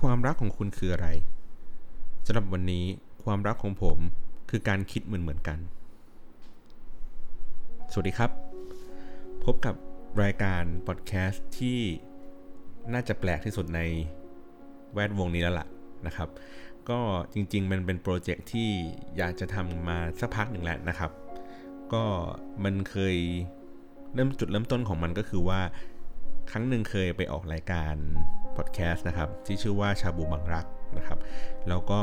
ความรักของคุณคืออะไรสำหรับวันนี้ความรักของผมคือการคิดเหมือนเหมือนกัน สวัสดีครับ พบกับรายการพอดแคสต์ที่น่าจะแปลกที่สุดในแวดวงนี้แล้วล่ะนะครับ ก็จริงๆ มันเป็นโปรเจกต์ที่อยากจะทำมาสักพักหนึ่งแล้วนะครับ ก็มันเคยเริ่มจุดเริ่มต้นของมันก็คือว่า ครั้งหนึ่งเคยไปออกรายการ พอดแคสต์นะครับที่ชื่อว่าชาบูบังรักนะครับแล้วก็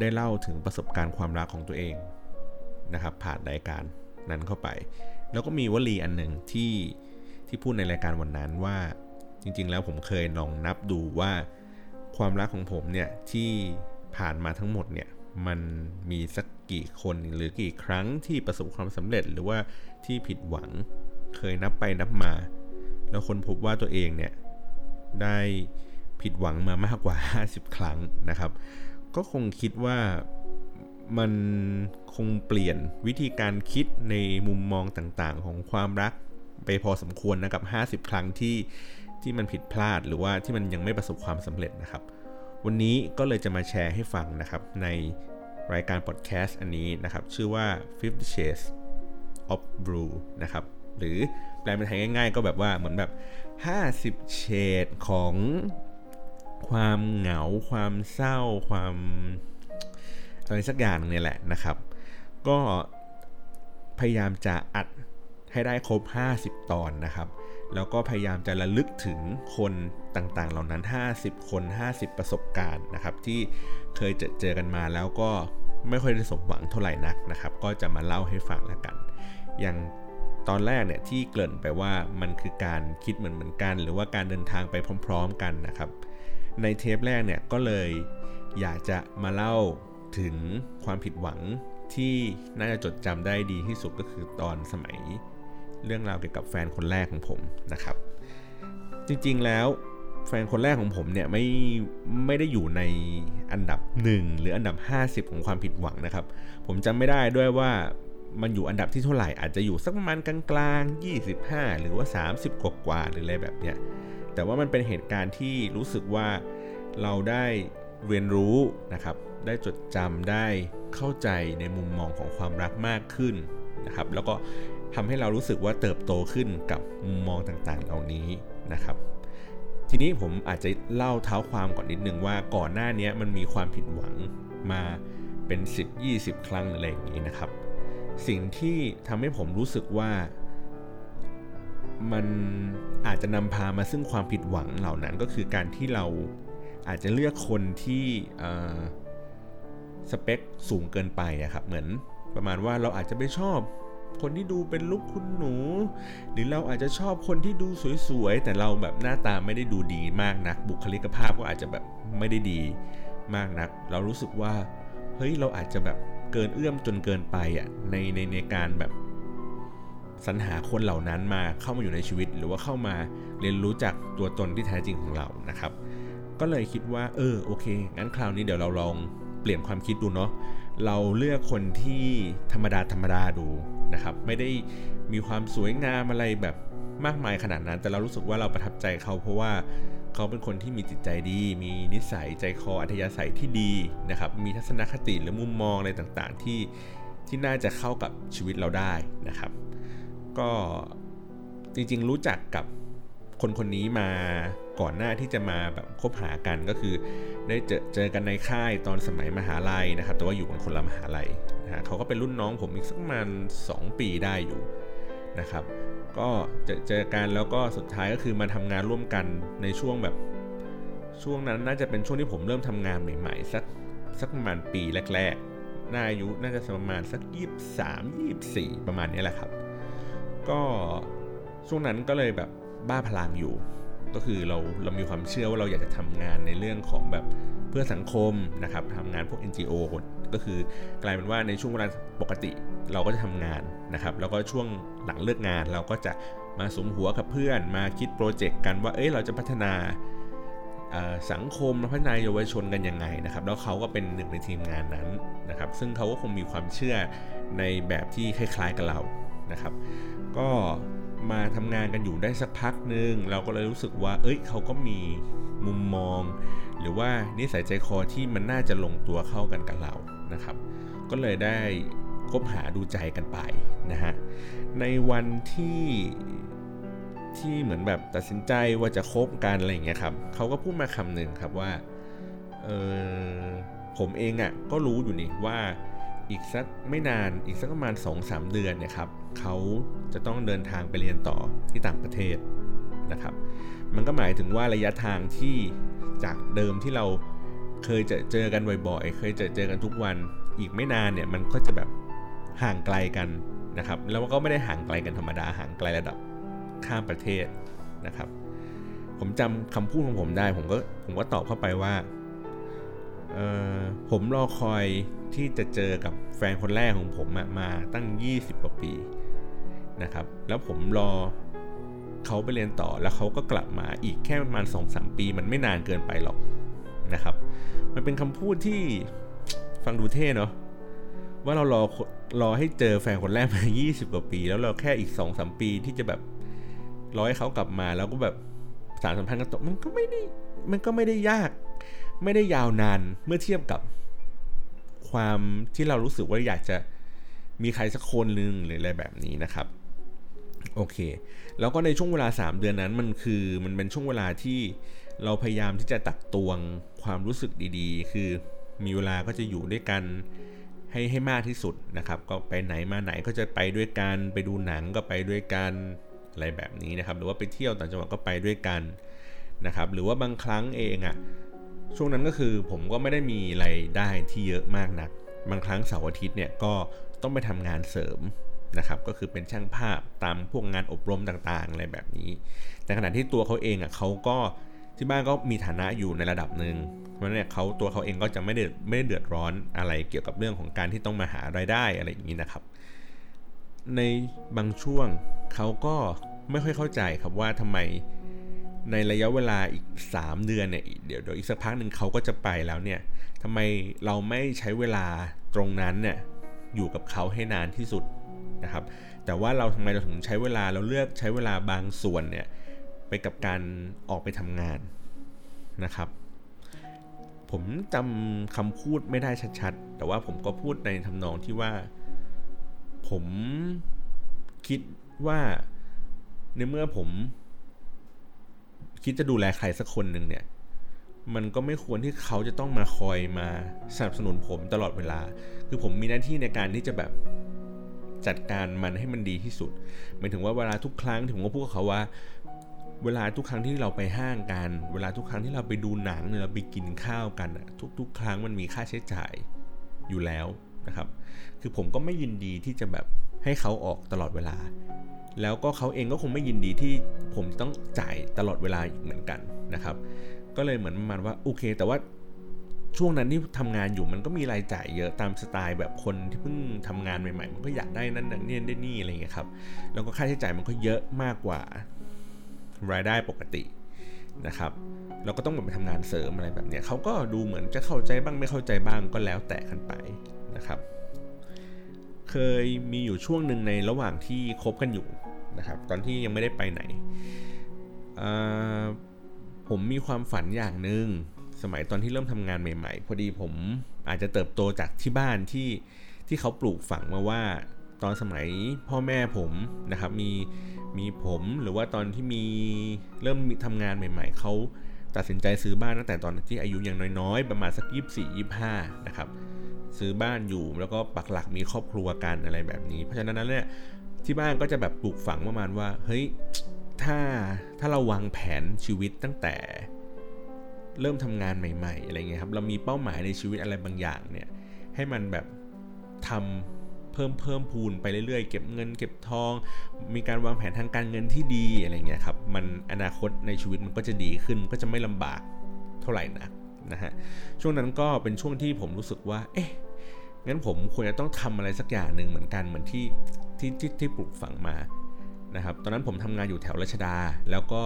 ได้เล่าถึงประสบการณ์ความรักของตัวเองนะครับผ่านรายการนั้นเข้าไป แล้วก็มีวลีอันหนึ่งที่ที่พูดในรายการวันนั้นว่าจริง ๆ แล้วผมเคยลองนับดูว่าความรักของผมเนี่ยที่ผ่านมาทั้งหมดเนี่ยมันมีสักกี่คนหรือกี่ครั้งที่ประสบความสำเร็จหรือว่าที่ผิดหวังเคยนับไปนับมา แล้วคนพบว่าตัวเองเนี่ยได้ ผิดหวังมามากกว่า 50 ครั้งนะครับ ก็คงคิดว่ามันคงเปลี่ยนวิธีการคิดในมุมมองต่างๆ ของความรักไปพอสมควรนะกับ 50 ครั้งที่ที่มันผิดพลาดหรือว่าที่มันยังไม่ประสบความสำเร็จนะครับ วันนี้ก็เลยจะมาแชร์ให้ฟังนะครับในรายการพอดแคสต์อันนี้นะครับ ชื่อว่า Fifty Shades of Blue นะครับ หรือแปลเป็นไทยง่ายๆ ก็แบบว่าเหมือนแบบ 50 เฉดของ ความเหงา ความเศร้า ความอะไรสักอย่างเนี่ยแหละนะครับ ก็พยายามจะอัดให้ได้ครบ 50 ตอนนะครับ แล้วก็พยายามจะระลึกถึงคนต่างๆ เหล่านั้น 50 คน 50 ประสบการณ์นะครับ ที่เคยเจอเจอกันมาแล้วก็ไม่ค่อยได้สมหวังเท่าไหร่นักนะครับ ก็จะมาเล่าให้ฟังแล้วกัน อย่างตอนแรกเนี่ยที่เกริ่นไปว่ามันคือการคิดเหมือนเหมือนกัน หรือว่าการเดินทางไปพร้อม ๆ กันนะครับ ในเทปแรกเนี่ยก็เลยอยากจะมาเล่าถึงความผิดหวังที่น่าจะจดจำได้ดีที่สุดก็คือตอนสมัยเรื่องราวเกี่ยวกับแฟนคนแรกของผมนะครับ จริงๆแล้วแฟนคนแรกของผมเนี่ยไม่ไม่ได้อยู่ในอันดับ 1 หรืออันดับ 50 ของความผิดหวังนะครับ ผมจำไม่ได้ด้วยว่ามันอยู่อันดับที่เท่าไหร่อาจจะอยู่สักประมาณกลางๆ 25 หรือว่า 30 กว่าๆหรืออะไรแบบเนี้ย แต่ว่ามันเป็นเหตุการณ์ที่รู้สึกว่าเราได้เรียนรู้นะครับ ได้จดจำได้เข้าใจในมุมมองของความรักมากขึ้นนะครับ แล้วก็ทำให้เรารู้สึกว่าเติบโตขึ้นกับมุมมองต่างๆ เหล่านี้นะครับทีนี้ผมอาจจะเล่าเท้าความก่อนนิดนึงว่าก่อนหน้านี้มันมีความผิดหวังมาเป็น 10-20 ครั้งอะไรอย่างนี้นะครับ สิ่งที่ทำให้ผมรู้สึกว่า มันอาจจะนำพามาซึ่งความผิดหวังเหล่านั้นก็คือการที่เราอาจจะเลือกคนที่สเปคสูงเกินไปอะครับเหมือนประมาณว่าเราอาจจะไม่ชอบคนที่ดูเป็นลุกคุณหนู หรือเราอาจจะชอบคนที่ดูสวยๆ แต่เราแบบหน้าตาไม่ได้ดูดีมากนัก บุคลิกภาพก็อาจจะแบบไม่ได้ดีมากนัก เรารู้สึกว่าเฮ้ยเราอาจจะแบบเกินเอื้อมจนเกินไปอะในในในการแบบ สรรหาคนเหล่านั้นมาเข้ามาอยู่ในชีวิต หรือว่าเข้ามาเรียนรู้จากตัวตนที่แท้จริงของเรานะครับ ก็เลยคิดว่า เออโอเคงั้นคราวนี้เดี๋ยวเราลองเปลี่ยนความคิดดูเนาะเราเลือกคนที่ธรรมดาธรรมดาดูนะครับ ไม่ได้มีความสวยงามอะไรแบบมากมายขนาดนั้น แต่เรารู้สึกว่าเราประทับใจเขาเพราะว่าเขาเป็นคนที่มีจิตใจดี มีนิสัยใจคออัธยาศัยที่ดีนะครับ มีทัศนคติหรือมุมมองอะไรต่างๆ ที่ที่น่าจะเข้ากับชีวิตเราได้นะครับ ก็จริงๆรู้จักกับคนคนนี้มาก่อนหน้าที่จะมาแบบคบหากันก็คือ ได้เจอเจอกันในค่ายตอนสมัยมหาลัยนะครับ แต่ว่าอยู่กันคนละมหาลัยนะฮะเขาก็เป็นรุ่นน้องผมอีกสักประมาณ2ปีได้อยู่นะครับ ก็เจอเจอกันแล้วก็สุดท้ายก็คือมาทำงานร่วมกันในช่วงแบบช่วงนั้นน่าจะเป็นช่วงที่ผมเริ่มทำงานใหม่ๆสักสักประมาณปีแรกๆน่าอายุน่าจะประมาณสักยี่สามยี่สี่ประมาณนี้แหละครับ ก็ช่วงนั้นก็เลยแบบบ้าพลังอยู่ ก็คือเราเรามีความเชื่อว่าเราอยากจะทำงานในเรื่องของแบบเพื่อสังคมนะครับทำงานพวก NGO ก็คือกลายเป็นว่าในช่วงเวลาปกติเราก็จะทำงานนะครับแล้วก็ช่วงหลังเลิกงานเราก็จะมาสมหัวกับเพื่อนมาคิดโปรเจกต์กันว่าเอ้ยเราจะพัฒนาสังคมพัฒนาเยาวชนกันยังไงนะครับ แล้วเขาก็เป็นหนึ่งในทีมงานนั้นนะครับ ซึ่งเขาก็คงมีความเชื่อในแบบที่คล้ายๆกับเรา นะครับ ก็มาทำงานกันอยู่ได้สักพักหนึ่งเราก็เลยรู้สึกว่า เอ้ยเขาก็มีมุมมอง หรือว่านิสัยใจคอที่มันน่าจะลงตัวเข้ากันกับเรานะครับ ก็เลยได้คบหาดูใจกันไปนะฮะในวันที่ที่เหมือนแบบตัดสินใจว่าจะคบกันอะไรอย่างเงี้ยครับเขาก็พูดมาคำหนึ่งครับว่าเออผมเองอะ่ะก็รู้อยู่นี่ว่า อีกสักไม่นานอีกสักประมาณ 2-3 เดือนเนี่ยครับเขาจะต้องเดินทางไปเรียนต่อที่ต่างประเทศนะครับ มันก็หมายถึงว่าระยะทางที่จากเดิมที่เราเคยจะเจอกันบ่อยๆ เคยจะเจอกันทุกวัน อีกไม่นานเนี่ยมันก็จะแบบห่างไกลกันนะครับ แล้วก็ไม่ได้ห่างไกลกันธรรมดาห่างไกลระดับข้ามประเทศนะครับ ผมจำคำพูดของผมได้ ผมก็ผมก็ตอบเข้าไปว่า ผมรอคอยที่จะเจอกับแฟนคนแรกของผมมาตั้ง 20 กว่าปีนะครับ แล้วผมรอเขาไปเรียนต่อแล้วเขาก็กลับมาอีกแค่ประมาณ 2-3 ปี มันไม่นานเกินไปหรอกนะครับ มันเป็นคำพูดที่ฟังดูเท่เนาะว่าเรารอรอให้เจอแฟนคนแรกมา 20 กว่าปี แล้วเราแค่อีก 2-3 ปีที่จะแบบรอให้เขากลับมาแล้วก็แบบสารสัมพันธ์กันตกมันก็ไม่ได้มันก็ไม่ได้ยาก ไม่ได้ยาวนานเมื่อเทียบกับความที่เรารู้สึกว่าอยากจะมีใครสักคนหนึ่งหรืออะไรแบบนี้นะครับโอเค แล้วก็ในช่วงเวลา 3 เดือนนั้นมันคือมันเป็นช่วงเวลาที่เราพยายามที่จะตักตวงความรู้สึกดีๆ คือมีเวลาก็จะอยู่ด้วยกันให้ให้มากที่สุดนะครับ ก็ไปไหนมาไหนก็จะไปด้วยกันไปดูหนังก็ไปด้วยกันอะไรแบบนี้นะครับ หรือว่าไปเที่ยวต่างจังหวัดก็ไปด้วยกันนะครับ หรือว่าบางครั้งเองอะ่ะ ช่วงนั้นก็คือผมก็ไม่ได้มีไรายได้ที่เยอะมากนัก บางครั้งเสาร์อาทิตย์เนี่ยก็ต้องไปทำงานเสริมนะครับ ก็คือเป็นช่างภาพตามพวกงานอบรมต่างๆ อะไรแบบนี้ แต่ขณะที่ตัวเขาเองอะเขาก็ที่บ้านก็มีฐานะอยู่ในระดับหนึ่งเพราะเนี่ยเขาตัวเขาเองก็จะไม่ได้ไม่ได้เดือดร้อนอะไรเกี่ยวกับเรื่องของการที่ต้องมาหารายได้อะไรอย่างนี้นะครับ ในบางช่วงเขาก็ไม่ค่อยเข้าใจครับว่าทำไม ในระยะเวลาอีก 3 เดือนเนี่ยเดี๋ยวเดี๋ยวอีกสักพักหนึ่งเขาก็จะไปแล้วเนี่ยทำไมเราไม่ใช้เวลาตรงนั้นเนี่ยอยู่กับเขาให้นานที่สุดนะครับ แต่ว่าเราทำไมเราถึงใช้เวลาเราเลือกใช้เวลาบางส่วนเนี่ยไปกับการออกไปทำงานนะครับ ผมจำคำพูดไม่ได้ชัดๆ แต่ว่าผมก็พูดในทำนองที่ว่า ผมคิดว่าในเมื่อผม คิดจะดูแลใครสักคนหนึ่งเนี่ย มันก็ไม่ควรที่เขาจะต้องมาคอยมาสนับสนุนผมตลอดเวลา คือผมมีหน้าที่ในการที่จะแบบจัดการมันให้มันดีที่สุดหมายถึงว่าเวลาทุกครั้งถึงว่าพูดกับเขาว่า เวลาทุกครั้งที่เราไปห้างกัน เวลาทุกครั้งที่เราไปดูหนังหรือเราไปกินข้าวกันอะทุก ๆ ครั้งมันมีค่าใช้จ่ายอยู่แล้วนะครับ คือผมก็ไม่ยินดีที่จะแบบให้เขาออกตลอดเวลา แล้วก็เขาเองก็คงไม่ยินดีที่ผมต้องจ่ายตลอดเวลาอีกเหมือนกันนะครับ ก็เลยเหมือนประมาณว่าโอเค แต่ว่าช่วงนั้นที่ทำงานอยู่มันก็มีรายจ่ายเยอะตามสไตล์แบบคนที่เพิ่งทำงานใหม่ๆ มันก็อยากได้นั่นนี่ได้นี่อะไรเงี้ยครับ แล้วก็ค่าใช้จ่ายมันก็เยอะมากกว่ารายได้ปกตินะครับเราก็ต้องไปทำงานเสริมอะไรแบบเนี้ยเขาก็ดูเหมือนจะเข้าใจบ้างไม่เข้าใจบ้างก็แล้วแต่กันไปนะครับ เคยมีอยู่ช่วงหนึ่งในระหว่างที่คบกันอยู่ นะครับ ตอนที่ยังไม่ได้ไปไหน ผมมีความฝันอย่างหนึ่งสมัยตอนที่เริ่มทำงานใหม่ ๆ พอดีผมอาจจะเติบโตจากที่บ้านที่ที่เขาปลูกฝังมาว่าตอนสมัยพ่อแม่ผมนะครับมีมีผมหรือว่าตอนที่มีเริ่มทำงานใหม่ ๆเขาตัดสินใจซื้อบ้านตั้งแต่ตอนที่อายุยังน้อยๆ ประมาณสักยี่สี่ยี่ห้านะครับ ซื้อบ้านอยู่แล้วก็ปักหลักมีครอบครัวกันอะไรแบบนี้ เพราะฉะนั้นเนี่ย ที่บ้านก็จะแบบปลูกฝังประมาณว่า เฮ้ย ถ้าถ้าเราวางแผนชีวิตตั้งแต่ เริ่มทำงานใหม่ๆอะไรเงี้ยครับ เรามีเป้าหมายในชีวิตอะไรบางอย่างเนี่ย ให้มันแบบทำเพิ่มเพิ่มพูนไปเรื่อยๆ เก็บเงิน เก็บทอง มีการวางแผนทางการเงินที่ดีอะไรเงี้ยครับ มันอนาคตในชีวิตมันก็จะดีขึ้น ก็จะไม่ลำบากเท่าไหร่นักนะฮะ ช่วงนั้นก็เป็นช่วงที่ผมรู้สึกว่า เอ๊ะ งั้นผมควรจะต้องทำอะไรสักอย่างหนึ่งเหมือนกันเหมือนที่ที่ที่ที่ปลูกฝังมานะครับตอนนั้นผมทำงานอยู่แถวรัชดา แล้วก็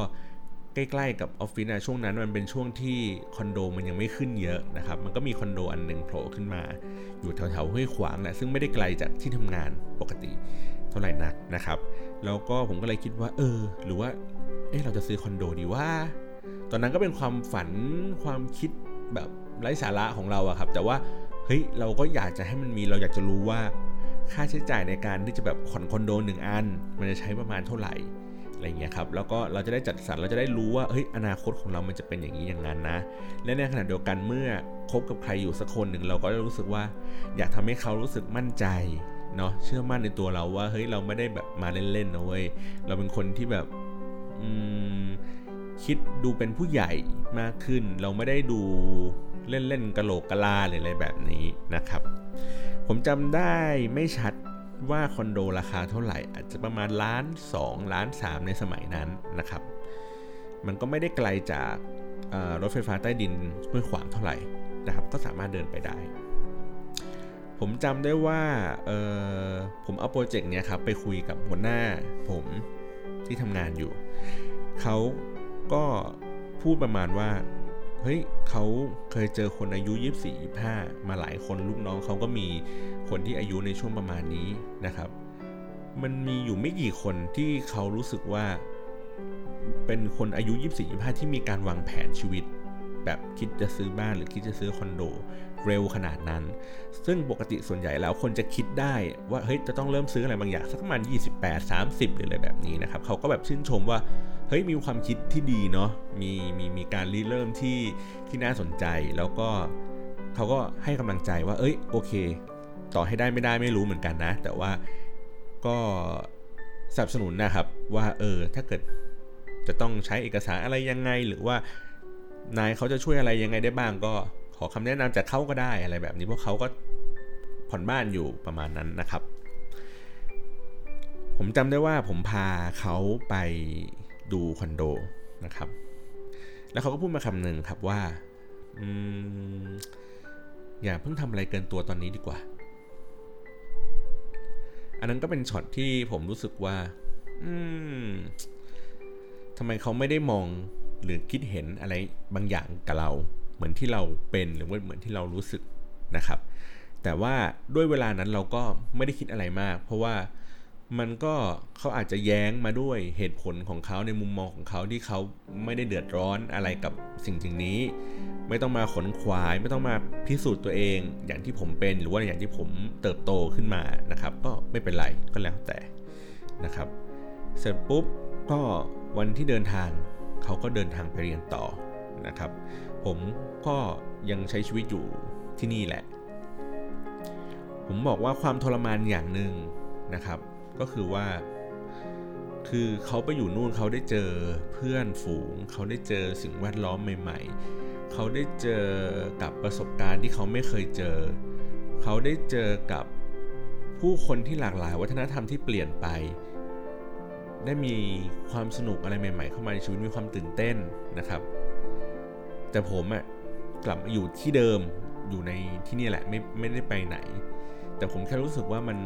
ใกล้ๆกับออฟฟิศนะช่วงนั้นมันเป็นช่วงที่คอนโดมันยังไม่ขึ้นเยอะนะครับมันก็มีคอนโดอันหนึ่งโผล่ขึ้นมา อยู่แถวๆห้วยขวางแหละซึ่งไม่ได้ไกลจากที่ทำงานปกติเท่าไหร่นักนะครับแล้วก็ผมก็เลยคิดว่าเออ หรือว่าเออเราจะซื้อคอนโดดีว่า ตอนนั้นก็เป็นความฝันความคิดแบบไร้สาระของเราอะครับ แต่ว่า เฮ้ยเราก็อยากจะให้มันมีเราอยากจะรู้ว่าค่าใช้จ่ายในการที่จะแบบขอนคอนโดหนึ่งอัน มันจะใช้ประมาณเท่าไหร่อะไรเงี้ยครับแล้วก็เราจะได้จัดสรรเราจะได้รู้ว่าเฮ้ยอนาคตของเรามันจะเป็นอย่างนี้อย่างนั้นนะ และในขณะเดียวกันเมื่อคบกับใครอยู่สักคนหนึ่งเราก็รู้สึกว่า อยากทำให้เขารู้สึกมั่นใจเนาะเชื่อมั่นในตัวเราว่าเฮ้ยเราไม่ได้แบบมาเล่นๆนะเว้ยเราเป็นคนที่แบบอืมคิดดูเป็นผู้ใหญ่มากขึ้น เราไม่ได้ดู เล่นๆกะโหลกกะลาหรืออะไรแบบนี้นะครับ ผมจำได้ไม่ชัดว่าคอนโดราคาเท่าไหร่ อาจจะประมาณล้าน 2 ล้าน 3 ในสมัยนั้นนะครับ มันก็ไม่ได้ไกลจากรถไฟฟ้าใต้ดินห้วยขวางเท่าไหร่นะครับ ก็สามารถเดินไปได้ ผมจำได้ว่าผมเอาโปรเจกต์เนี้ยครับไปคุยกับหัวหน้าผมที่ทำงานอยู่ เขาก็พูดประมาณว่า เฮ้ยเขาเคยเจอคนอายุ 24 25 มาหลายคนลูกน้องเขาก็มีคนที่อายุในช่วงประมาณนี้นะครับ มันมีอยู่ไม่กี่คนที่เขารู้สึกว่าเป็นคนอายุ 24 25 ที่มีการวางแผนชีวิต แบบคิดจะซื้อบ้านหรือคิดจะซื้อคอนโดเร็วขนาดนั้น ซึ่งปกติส่วนใหญ่แล้วคนจะคิดได้ว่าเฮ้ยจะต้องเริ่มซื้ออะไรบางอย่างสักประมาณ28 30 หรืออะไรแบบนี้นะครับเขาก็แบบชื่นชมว่าเฮ้ยมีความคิดที่ดีเนาะมีมีมีการริเริ่มที่ที่น่าสนใจแล้วก็เขาก็ให้กำลังใจว่าเอ้ยโอเค ต่อให้ได้ไม่ได้ไม่รู้เหมือนกันนะ แต่ว่าก็สนับสนุนนะครับว่าเออถ้าเกิดจะต้องใช้เอกสารอะไรยังไงหรือว่า นายเขาจะช่วยอะไรยังไงได้บ้างก็ขอคำแนะนำจากเขาก็ได้อะไรแบบนี้เพราะเขาก็ผ่อนบ้านอยู่ประมาณนั้นนะครับ ผมจำได้ว่าผมพาเขาไปดูคอนโดนะครับ แล้วเขาก็พูดมาคำหนึ่งครับว่าออย่าเพิ่งทำอะไรเกินตัวตอนนี้ดีกว่า อันนั้นก็เป็นช็อตที่ผมรู้สึกว่า อืมทำไมเขาไม่ได้มอง หรือคิดเห็นอะไรบางอย่างกับเรา เหมือนที่เราเป็นหรือว่าเหมือนที่เรารู้สึกนะครับ แต่ว่าด้วยเวลานั้นเราก็ไม่ได้คิดอะไรมาก เพราะว่ามันก็เขาอาจจะแย้งมาด้วยเหตุผลของเขาในมุมมองของเขาที่เขาไม่ได้เดือดร้อนอะไรกับสิ่งสิ่งนี้ ไม่ต้องมาขนขวาย ไม่ต้องมาพิสูจน์ตัวเอง อย่างที่ผมเป็นหรือว่าอย่างที่ผมเติบโตขึ้นมานะครับ ก็ไม่เป็นไรก็แล้วแต่นะครับ เสร็จปุ๊บก็วันที่เดินทาง เขาก็เดินทางไปเรียนต่อนะครับ ผมก็ยังใช้ชีวิตอยู่ที่นี่แหละ ผมบอกว่าความทรมานอย่างหนึ่งนะครับ ก็คือว่า คือเขาไปอยู่นู่นเขาได้เจอเพื่อนฝูง เขาได้เจอสิ่งแวดล้อมใหม่ ๆ เขาได้เจอกับประสบการณ์ที่เขาไม่เคยเจอ เขาได้เจอกับผู้คนที่หลากหลายวัฒนธรรมที่เปลี่ยนไป ได้มีความสนุกอะไรใหม่ ๆ เข้ามาในชีวิตมีความตื่นเต้นนะครับ แต่ผมอะกลับมาอยู่ที่เดิมอยู่ในที่นี่แหละไม่ไม่ได้ไปไหน แต่ผมแค่รู้สึกว่ามัน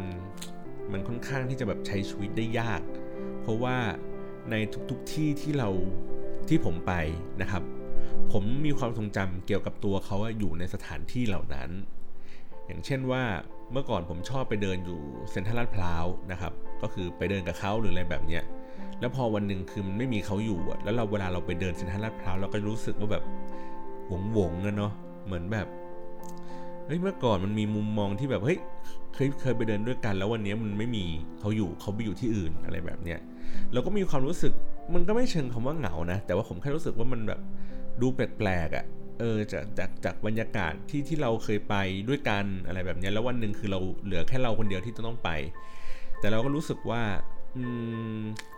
มันค่อนข้างที่จะแบบใช้ชีวิตได้ยาก เพราะว่าในทุกๆทที่ที่เราที่ผมไปนะครับ ผมมีความทรงจำเกี่ยวกับตัวเขาอยู่ในสถานที่เหล่านั้น อย่างเช่นว่าเมื่อก่อนผมชอบไปเดินอยู่เซ็นทรัลลาดพร้าวนะครับ ก็คือไปเดินกับเขาหรืออะไรแบบเนี้ยแล้วพอวันหนึ่งคือมันไม่มีเขาอยู่อะแล้วเราเวลาเราไปเดินเซ็นทรัลลาดพร้าวเราก็รู้สึกว่าแบบหวงหวงนะเนาะเหมือนแบบเฮ้ยเมื่อก่อนมันมีมุมมองที่แบบเฮ้ยเคยเคยไปเดินด้วยกัน แล้ววันนี้มันไม่มีเขาอยู่เขาไปอยู่ที่อื่นอะไรแบบเนี้ยเราก็มีความรู้สึกมันก็ไม่เชิงคำว่าเหงานะ แต่ว่าผมแค่รู้สึกว่ามันแบบดูแปลกๆอะ่ะเออจากจากจากบรรยากาศที่ที่เราเคยไปด้วยกันอะไรแบบนี้แล้ววันหนึ่งคือเราเหลือแค่เราคนเดียวที่ต้องไป แต่เราก็รู้สึกว่า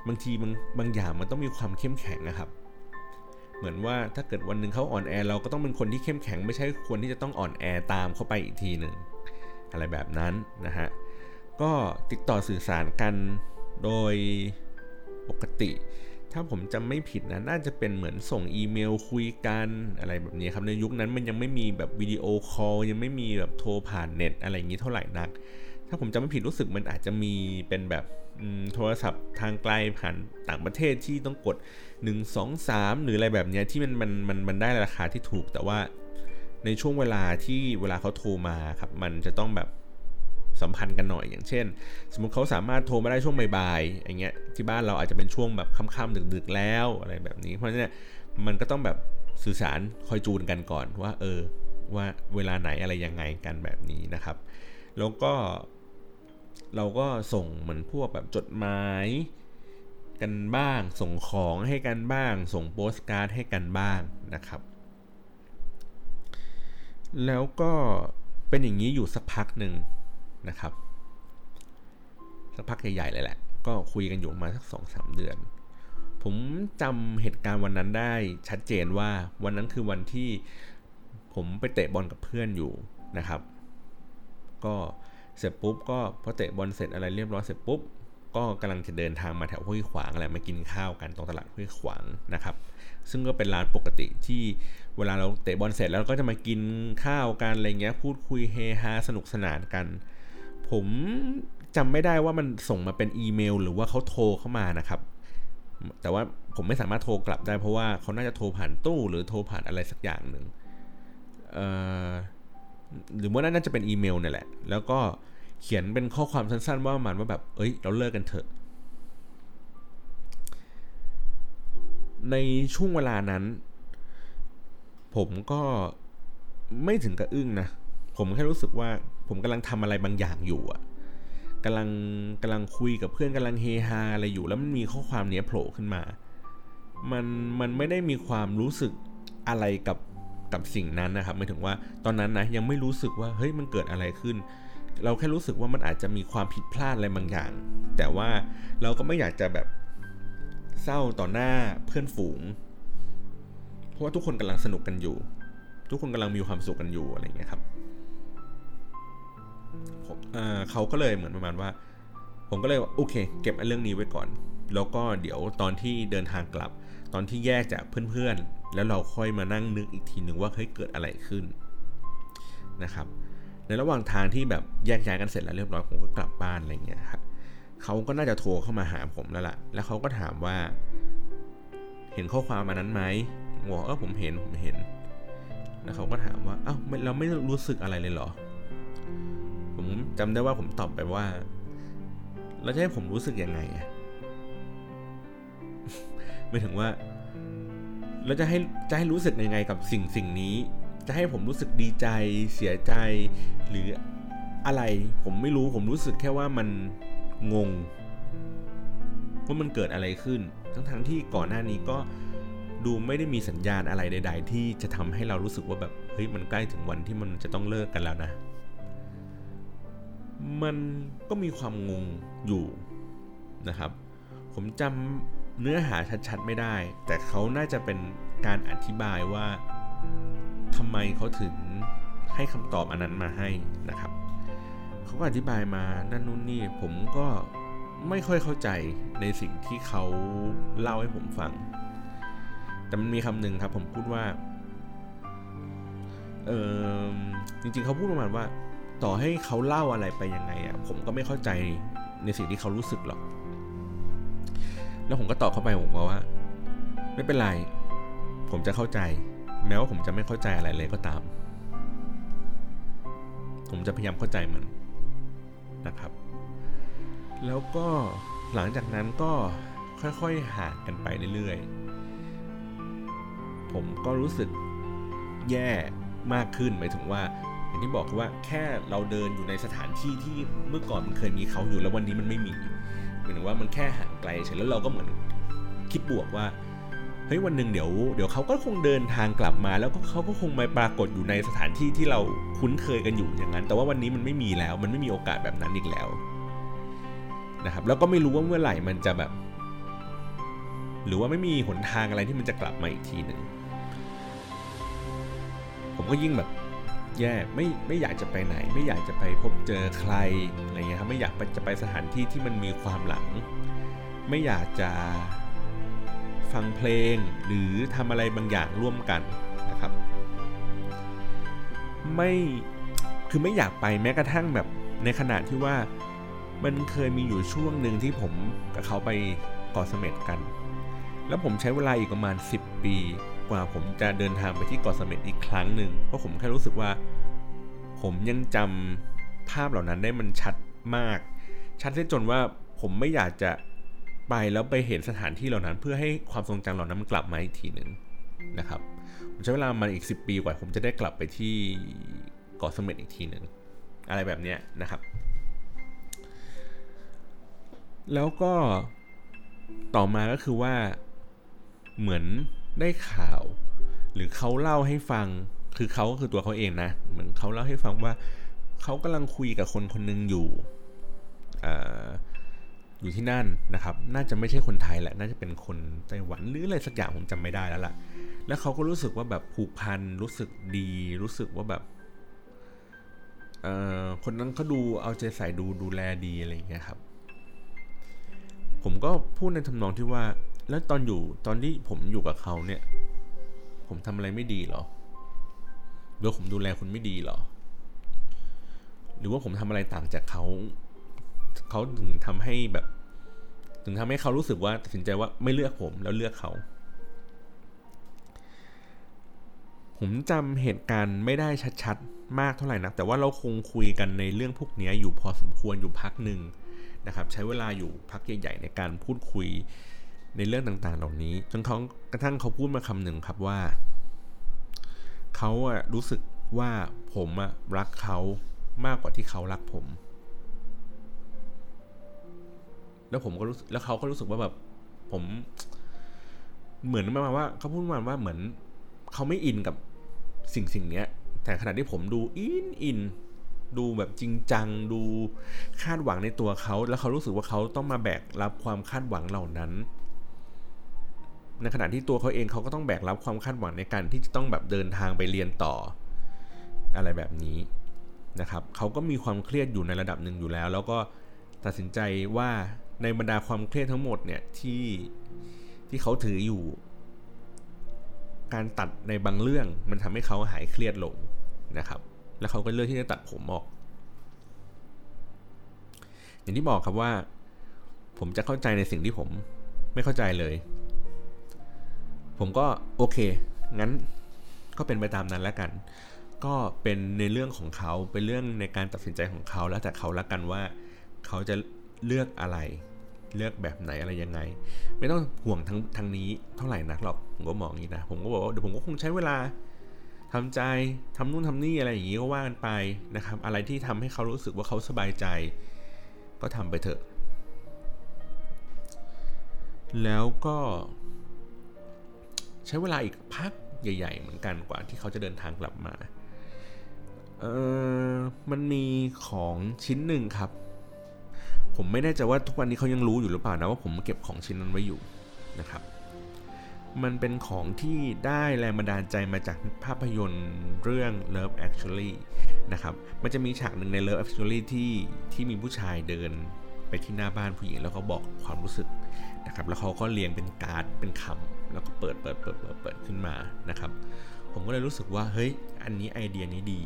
บางทีบางบางอย่างมันต้องมีความเข้มแข็งนะครับ เหมือนว่าถ้าเกิดวันหนึ่งเขาอ่อนแอเราก็ต้องเป็นคนที่เข้มแข็ง ไม่ใช่คนที่จะต้องอ่อนแอตามเขาไปอีกทีหนึ่งอะไรแบบนั้นนะฮะก็ติดต่อสื่อสารกันโดยปกติ ถ้าผมจำไม่ผิดนะน่าจะเป็นเหมือนส่งอีเมลคุยกันอะไรแบบนี้ครับในยุคนั้นมันยังไม่มีแบบวิดีโอคอลยังไม่มีแบบโทรผ่านเน็ตอะไรอย่างนี้เท่าไหร่นัก ถ้าผมจำไม่ผิดรู้สึกมันอาจจะมีเป็นแบบโทรศัพท์ทางไกลผ่านต่างประเทศที่ต้องกด 1 2 3 หรืออะไรแบบนี้ที่มันมันมันมันได้ราคาที่ถูก แต่ว่าในช่วงเวลาที่เวลาเขาโทรมาครับ มันจะต้องแบบสัมพันธ์กันหน่อยอย่างเช่น สมมติเขาสามารถโทรมาได้ช่วงบ่ายๆอย่างเงี้ยที่บ้านเราอาจจะเป็นช่วงแบบค่ำๆดึกๆแล้วอะไรแบบนี้ เพราะฉะนั้นมันก็ต้องแบบสื่อสารคอยจูนกันก่อนว่า เออว่าเวลาไหนอะไรยังไงกันแบบนี้นะครับ แล้วก็เราก็ส่งเหมือนพวกแบบจดหมายกันบ้าง ส่งของให้กันบ้าง ส่งโปสการ์ดให้กันบ้างนะครับ แล้วก็เป็นอย่างนี้อยู่สักพักหนึ่งนะครับ สักพักใหญ่ๆเลยแหละ ก็คุยกันอยู่มาสักสองสามเดือน ผมจำเหตุการณ์วันนั้นได้ชัดเจนว่าวันนั้นคือวันที่ผมไปเตะบอลกับเพื่อนอยู่นะครับ ก็เสร็จปุ๊บก็พอเตะบอลเสร็จอะไรเรียบร้อยเสร็จปุ๊บก็กำลังจะเดินทางมาแถวห้วยขวางอะไรมากินข้าวกันตรงตลาดห้วยขวางนะครับ ซึ่งก็เป็นร้านปกติที่เวลาเราเตะบอลเสร็จแล้วก็จะมากินข้าวกันอะไรเงี้ยพูดคุยเฮฮาสนุกสนานกัน ผมจำไม่ได้ว่ามันส่งมาเป็นอีเมล หรือว่าเขาโทรเข้ามานะครับ แต่ว่าผมไม่สามารถโทรกลับได้เพราะว่าเขาน่าจะโทรผ่านตู้หรือโทรผ่านอะไรสักอย่างหนึ่งเอ่อ หรือว่าน่าจะเป็นอีเมลเนี่ยแหละ แล้วก็เขียนเป็นข้อความสั้นๆ ว่ามันว่าแบบ เอ้ย เราเลิกกันเถอะ ในช่วงเวลานั้น ผมก็ไม่ถึงกับอึ้งนะ ผมแค่รู้สึกว่าผมกำลังทำอะไรบางอย่างอยู่อะกำลังกำลังคุยกับเพื่อนกำลังเฮฮาอะไรอยู่ แล้วมันมีข้อความเนี้ยโผล่ขึ้นมา มันมันไม่ได้มีความรู้สึกอะไรกับ กับสิ่งนั้นนะครับหมายถึงว่าตอนนั้นนะยังไม่รู้สึกว่าเฮ้ยมันเกิดอะไรขึ้น เราแค่รู้สึกว่ามันอาจจะมีความผิดพลาดอะไรบางอย่าง แต่ว่าเราก็ไม่อยากจะแบบเศร้าต่อหน้าเพื่อนฝูง เพราะว่าทุกคนกำลังสนุกกันอยู่ ทุกคนกำลังมีความสุขกันอยู่อะไรเงี้ยครับเขาก็เลยเหมือนประมาณว่า ผมก็เลยโอเค เก็บเรื่องนี้ไว้ก่อน แล้วก็เดี๋ยวตอนที่เดินทางกลับ ตอนที่แยกจากเพื่อน แล้วเราค่อยมานั่งนึกอีกทีหนึ่งว่าเฮ้ยเกิดอะไรขึ้นนะครับ ในระหว่างทางที่แบบแยกย้ายกันเสร็จแล้วเรียบร้อยผมก็กลับบ้านอะไรเงี้ยครับเขาก็น่าจะโทรเข้ามาหาผมแล้วล่ะ แล้วเขาก็ถามว่า เห็นข้อความมานั้นไหมบอกเออผมเห็นผมเห็น แล้วเขาก็ถามว่าเอ้าเราไม่รู้สึกอะไรเลยเหรอ ผมจำได้ว่าผมตอบไปว่าแล้วจะให้ผมรู้สึกยังไงอะไม่ถึงว่า แล้วจะให้จะให้รู้สึกยังไงกับสิ่งสิ่งนี้ จะให้ผมรู้สึกดีใจ เสียใจ หรืออะไร ผมไม่รู้ผมรู้สึกแค่ว่ามันงงว่ามันเกิดอะไรขึ้น ทั้งทั้งที่ก่อนหน้านี้ก็ดูไม่ได้มีสัญญาณอะไรใด ๆ ที่จะทำให้เรารู้สึกว่าแบบเฮ้ยมันใกล้ถึงวันที่มันจะต้องเลิกกันแล้วนะ มันก็มีความงงอยู่นะครับ ผมจำ เนื้อหาชัดๆไม่ได้ แต่เขาน่าจะเป็นการอธิบายว่าทำไมเขาถึงให้คำตอบอันนั้นมาให้นะครับเขาก็อธิบายมานั่นนู่นนี่ผมก็ไม่ค่อยเข้าใจในสิ่งที่เขาเล่าให้ผมฟัง แต่มันมีคำหนึ่งครับผมพูดว่าเออจริงๆเขาพูดประมาณว่า ต่อให้เขาเล่าอะไรไปยังไงอะผมก็ไม่เข้าใจในสิ่งที่เขารู้สึกหรอก แล้วผมก็ตอบเข้าไปผมว่า ไม่เป็นไร ผมจะเข้าใจ แม้ว่าผมจะไม่เข้าใจอะไรเลยก็ตาม ผมจะพยายามเข้าใจมันนะครับ แล้วก็หลังจากนั้นก็ค่อยๆห่างกันไปเรื่อยๆ ผมก็รู้สึกแย่มากขึ้นหมายถึงว่าอย่างที่บอกว่าแค่เราเดินอยู่ในสถานที่ที่เมื่อก่อนมันเคยมีเขาอยู่แล้ววันนี้มันไม่มี หมายถึงว่ามันแค่ห่างไกลเฉยแล้วเราก็เหมือนคิดบวกว่าเฮ้ยวันหนึ่งเดี๋ยวเดี๋ยวเขาก็คงเดินทางกลับมา แล้วก็เขาก็คงมาปรากฏอยู่ในสถานที่ที่เราคุ้นเคยกันอยู่อย่างนั้น แต่ว่าวันนี้มันไม่มีแล้ว มันไม่มีโอกาสแบบนั้นอีกแล้วนะครับแล้วก็ไม่รู้ว่าเมื่อไหร่มันจะแบบ หรือว่าไม่มีหนทางอะไรที่มันจะกลับมาอีกทีหนึ่งผมก็ยิ่งแบบ แย่ไม่ไม่อยากจะไปไหน ไม่อยากจะไปพบเจอใครอะไรเงี้ยครับไม่อยากจะไปสถานที่ที่มันมีความหลัง ไม่อยากจะฟังเพลงหรือทำอะไรบางอย่างร่วมกันนะครับ ไม่คือไม่อยากไปแม้กระทั่งแบบในขณะที่ว่ามันเคยมีอยู่ช่วงหนึ่งที่ผมกับเขาไปเกาะเสม็ดกัน แล้วผมใช้เวลาอีกประมาณ 10 ปี กว่าผมจะเดินทางไปที่เกาะเสม็ดอีกครั้งหนึ่งเพราะผมแค่รู้สึกว่า ผมยังจำภาพเหล่านั้นได้มันชัดมาก ชัดได้จนว่าผมไม่อยากจะไปแล้วไปเห็นสถานที่เหล่านั้น เพื่อให้ความทรงจำเหล่านั้นมันกลับมาอีกทีหนึ่งนะครับผมใช้เวลามาอีก 10 ปีกว่า ผมจะได้กลับไปที่เกาะเสม็ดอีกทีหนึ่งอะไรแบบนี้นะครับ แล้วก็ต่อมาก็คือว่าเหมือน ได้ข่าว หรือเขาเล่าให้ฟัง คือเขาก็คือตัวเขาเองนะ เหมือนเขาเล่าให้ฟังว่าเขากำลังคุยกับคนคนหนึ่งอยู่อยู่ที่นั่นนะครับ น่าจะไม่ใช่คนไทยแหละ น่าจะเป็นคนไต้หวันหรืออะไรสักอย่างผมจำไม่ได้แล้วล่ะ แล้วเขาก็รู้สึกว่าแบบผูกพัน รู้สึกดี รู้สึกว่าแบบคนนั้นเขาดูเอาใจใส่ดูดูแลดีอะไรอย่างเงี้ยครับ ผมก็พูดในทำนองที่ว่า แล้วตอนอยู่ตอนที่ผมอยู่กับเขาเนี่ย ผมทำอะไรไม่ดีหรอหรือผมดูแลคุณไม่ดีหรอ หรือว่าผมทำอะไรต่างจากเขาเขาถึงทำให้แบบ ถึงทำให้เขารู้สึกว่าตัดสินใจว่าไม่เลือกผมแล้วเลือกเขา ผมจำเหตุการณ์ไม่ได้ชัดๆ มากเท่าไหร่นะแต่ว่าเราคงคุยกันในเรื่องพวกนี้อยู่พอสมควรอยู่พักหนึ่งนะครับ ใช้เวลาอยู่พักใหญ่ๆในการพูดคุย ในเรื่องต่างๆ เหล่านี้ จนเขากระทั่งเขาพูดมาคำหนึ่งครับว่า เขาอะรู้สึกว่าผมอะรักเขามากกว่าที่เขารักผม แล้วผมก็รู้แล้วเขาก็รู้สึกว่าแบบผม เหมือนประมาณว่าเขาพูดมาว่าเหมือนเขาไม่อินกับสิ่งสิ่งเนี้ย แต่ขณะที่ผมดูอินอินดูแบบจริงจังดูคาดหวังในตัวเขา แล้วเขารู้สึกว่าเขาต้องมาแบกรับความคาดหวังเหล่านั้น ในขณะที่ตัวเขาเองเขาก็ต้องแบกรับความคาดหวังในการที่จะต้องแบบเดินทางไปเรียนต่อ อะไรแบบนี้นะครับเขาก็มีความเครียดอยู่ในระดับหนึ่งอยู่แล้ว แล้วก็ตัดสินใจว่าในบรรดาความเครียดทั้งหมดเนี่ยที่ที่เขาถืออยู่ การตัดในบางเรื่องมันทำให้เขาหายเครียดลงนะครับ แล้วเขาก็เลือกที่จะตัดผมออก อย่างที่บอกครับว่า ผมจะเข้าใจในสิ่งที่ผมไม่เข้าใจเลย ผมก็โอเค งั้นก็เป็นไปตามนั้นแล้วกัน ก็เป็นในเรื่องของเขาเป็นเรื่องในการตัดสินใจของเขาแล้วแต่เขาละกันว่า เขาจะเลือกอะไร เลือกแบบไหนอะไรยังไง ไม่ต้องห่วงทั้งทางนี้เท่าไหร่นักหรอกผมก็มองอย่างนี้นะ ผมก็บอกว่าเดี๋ยวผมก็คงใช้เวลาทำใจทำนู่นทำนี่อะไรอย่างนี้ก็ว่ากันไปนะครับ อะไรที่ทำให้เขารู้สึกว่าเขาสบายใจ ก็ทำไปเถอะ แล้วก็ ใช้เวลาอีกพักใหญ่ ๆ เหมือนกันกว่าที่เขาจะเดินทางกลับมาเออมันมีของชิ้นหนึ่งครับ ผมไม่แน่ใจว่าทุกวันนี้เขายังรู้อยู่หรือเปล่านะว่าผมเก็บของชิ้นนั้นไว้อยู่นะครับ มันเป็นของที่ได้แรงบันดาลใจมาจากภาพยนตร์เรื่อง Love Actually นะครับ มันจะมีฉากหนึ่งใน Love Actually ที่ที่มีผู้ชายเดินไปที่หน้าบ้านผู้หญิงแล้วเขาบอกความรู้สึก นะครับแล้วเขาก็เรียงเป็นการ์ดเป็นคำแล้วก็เปิดเปิดเปิดเปิดเปิดขึ้นมานะครับ ผมก็เลยรู้สึกว่าเฮ้ยอันนี้ไอเดียนี้ดี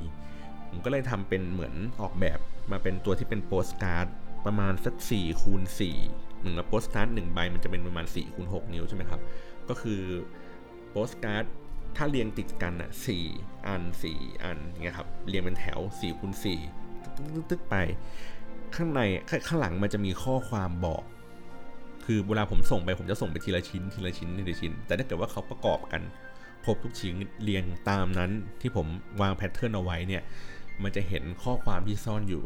ผมก็เลยทำเป็นเหมือนออกแบบมาเป็นตัวที่เป็นโปสการ์ดประมาณสัก4คูณ4เหมือนกับโปสการ์ดหนึ่งใบมันจะเป็นประมาณ4คูณ6นิ้วใช่ไหมครับก็คือโปสการ์ดถ้าเรียงติดกันอะสี่อันสี่อันเงี้ยครับเรียงเป็นแถว4คูณ4ตึ๊กไป ข้างในข้างหลังมันจะมีข้อความบอก คือเวลาผมส่งไปผมจะส่งไปทีละชิ้นทีละชิ้นทีละชิ้น แต่ถ้าเกิดว่าเขาประกอบกันครบทุกชิ้นเรียงตามนั้นที่ผมวาง pattern เอาไว้เนี่ยมันจะเห็นข้อความที่ซ่อนอยู่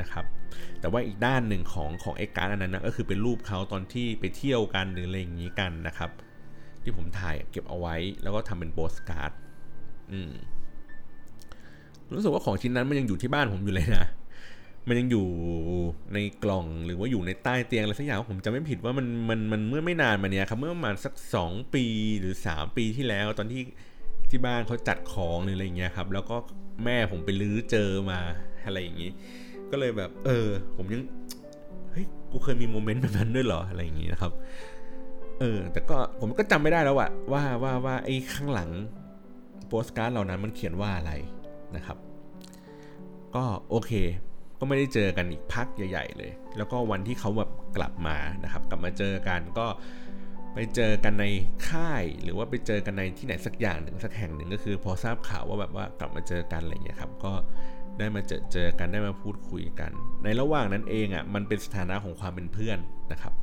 นะครับแต่ว่าอีกด้านหนึ่งของของไอ้การ์ดอันนั้นนะก็คือเป็นรูปเขาตอนที่ไปเที่ยวกันหรืออะไรอย่างนี้กันนะครับ ที่ผมถ่ายเก็บเอาไว้แล้วก็ทำเป็นโปสการ์ดอืมรู้สึกว่าของชิ้นนั้นมันยังอยู่ที่บ้านผมอยู่เลยนะ มันยังอยู่ในกล่องหรือว่าอยู่ในใต้เตียงอะไรสักอย่างผมจะไม่ผิดว่ามันมันมันเมื่อไม่นานมาเนี้ยครับเมื่อประมาณสัก 2 ปีหรือ 3 ปีที่แล้ว ตอนที่ที่บ้านเขาจัดของหรืออะไรเงี้ยครับ แล้วก็แม่ผมไปลื้อเจอมาอะไรอย่างนี้ ก็เลยแบบ เออ ผมยังเฮ้ยกูเคยมีโมเมนต์แบบนั้นด้วยเหรออะไรอย่างงี้นะครับ เออ แต่ก็ผมก็จำไม่ได้แล้วอะว่าว่าว่าไอ้ข้างหลังโปสการ์ดเหล่านั้นมันเขียนว่าอะไรนะครับ ก็โอเค ก็ไม่ได้เจอกันอีกพักใหญ่ๆเลย แล้วก็วันที่เขาแบบกลับมานะครับ กลับมาเจอกันก็ไปเจอกันในค่ายหรือว่าไปเจอกันในที่ไหนสักอย่างหนึ่งสักแห่งหนึ่งก็คือ พอทราบข่าวว่าแบบว่ากลับมาเจอกันอะไรเงี้ยครับ ก็ได้มาเจอเจอกันได้มาพูดคุยกัน ในระหว่างนั้นเองอะ่ะมันเป็นสถานะของความเป็นเพื่อนนะครับ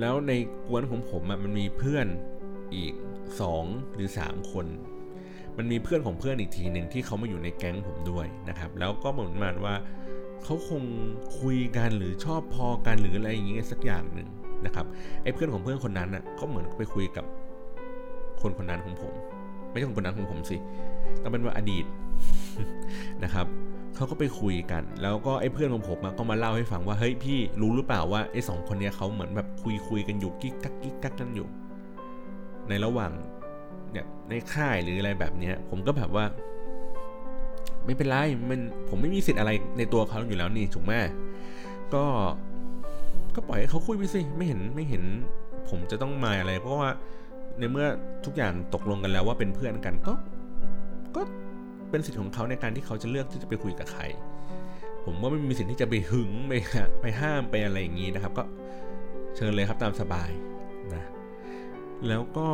แล้วในกวนของผมอะมันมีเพื่อนอีกสองหรือสามคน มันมีเพื่อนของเพื่อนอีกทีหนึ่งที่เขามาอยู่ในแก๊งผมด้วยนะครับ แล้วก็เหมือนมันว่าเขาคงคุยกันหรือชอบพอกันหรืออะไรอย่างเงี้ยสักอย่างหนึ่งนะครับไอ้เพื่อนของเพื่อนคนนั้นอะก็เหมือนไปคุยกับคนคนนั้นของผม ไม่ใช่คนคนนั้นของผมสิต้องเป็นว่าอดีตนะครับเขาก็ไปคุยกัน แล้วก็ไอ้เพื่อนของผมก็มาเล่าให้ฟังว่าเฮ้ยพี่รู้หรือเปล่าว่าไอ้สองคนเนี้ยเขาเหมือนแบบคุยคุยกันอยู่กิ๊กกักกิ๊กกักกันอยู่ ในระหว่าง เนี่ยในค่ายหรืออะไรแบบเนี้ย ผมก็แบบว่า ไม่เป็นไรมันผมไม่มีสิทธิ์อะไรในตัวเขาอยู่แล้วนี่ถูกไหมก็ก็ปล่อยให้เขาคุยไปสิไม่เห็นไม่เห็น ผมจะต้องมาอะไร เพราะว่าในเมื่อทุกอย่างตกลงกันแล้วว่าเป็นเพื่อนกันก็ก็เป็นสิทธิ์ของเขาในการที่เขาจะเลือกที่จะไปคุยกับใคร ผมว่าไม่มีสิทธิ์ที่จะไปหึงไปไปห้ามไปอะไรอย่างนี้นะครับ ก็เชิญเลยครับตามสบายนะแล้วก็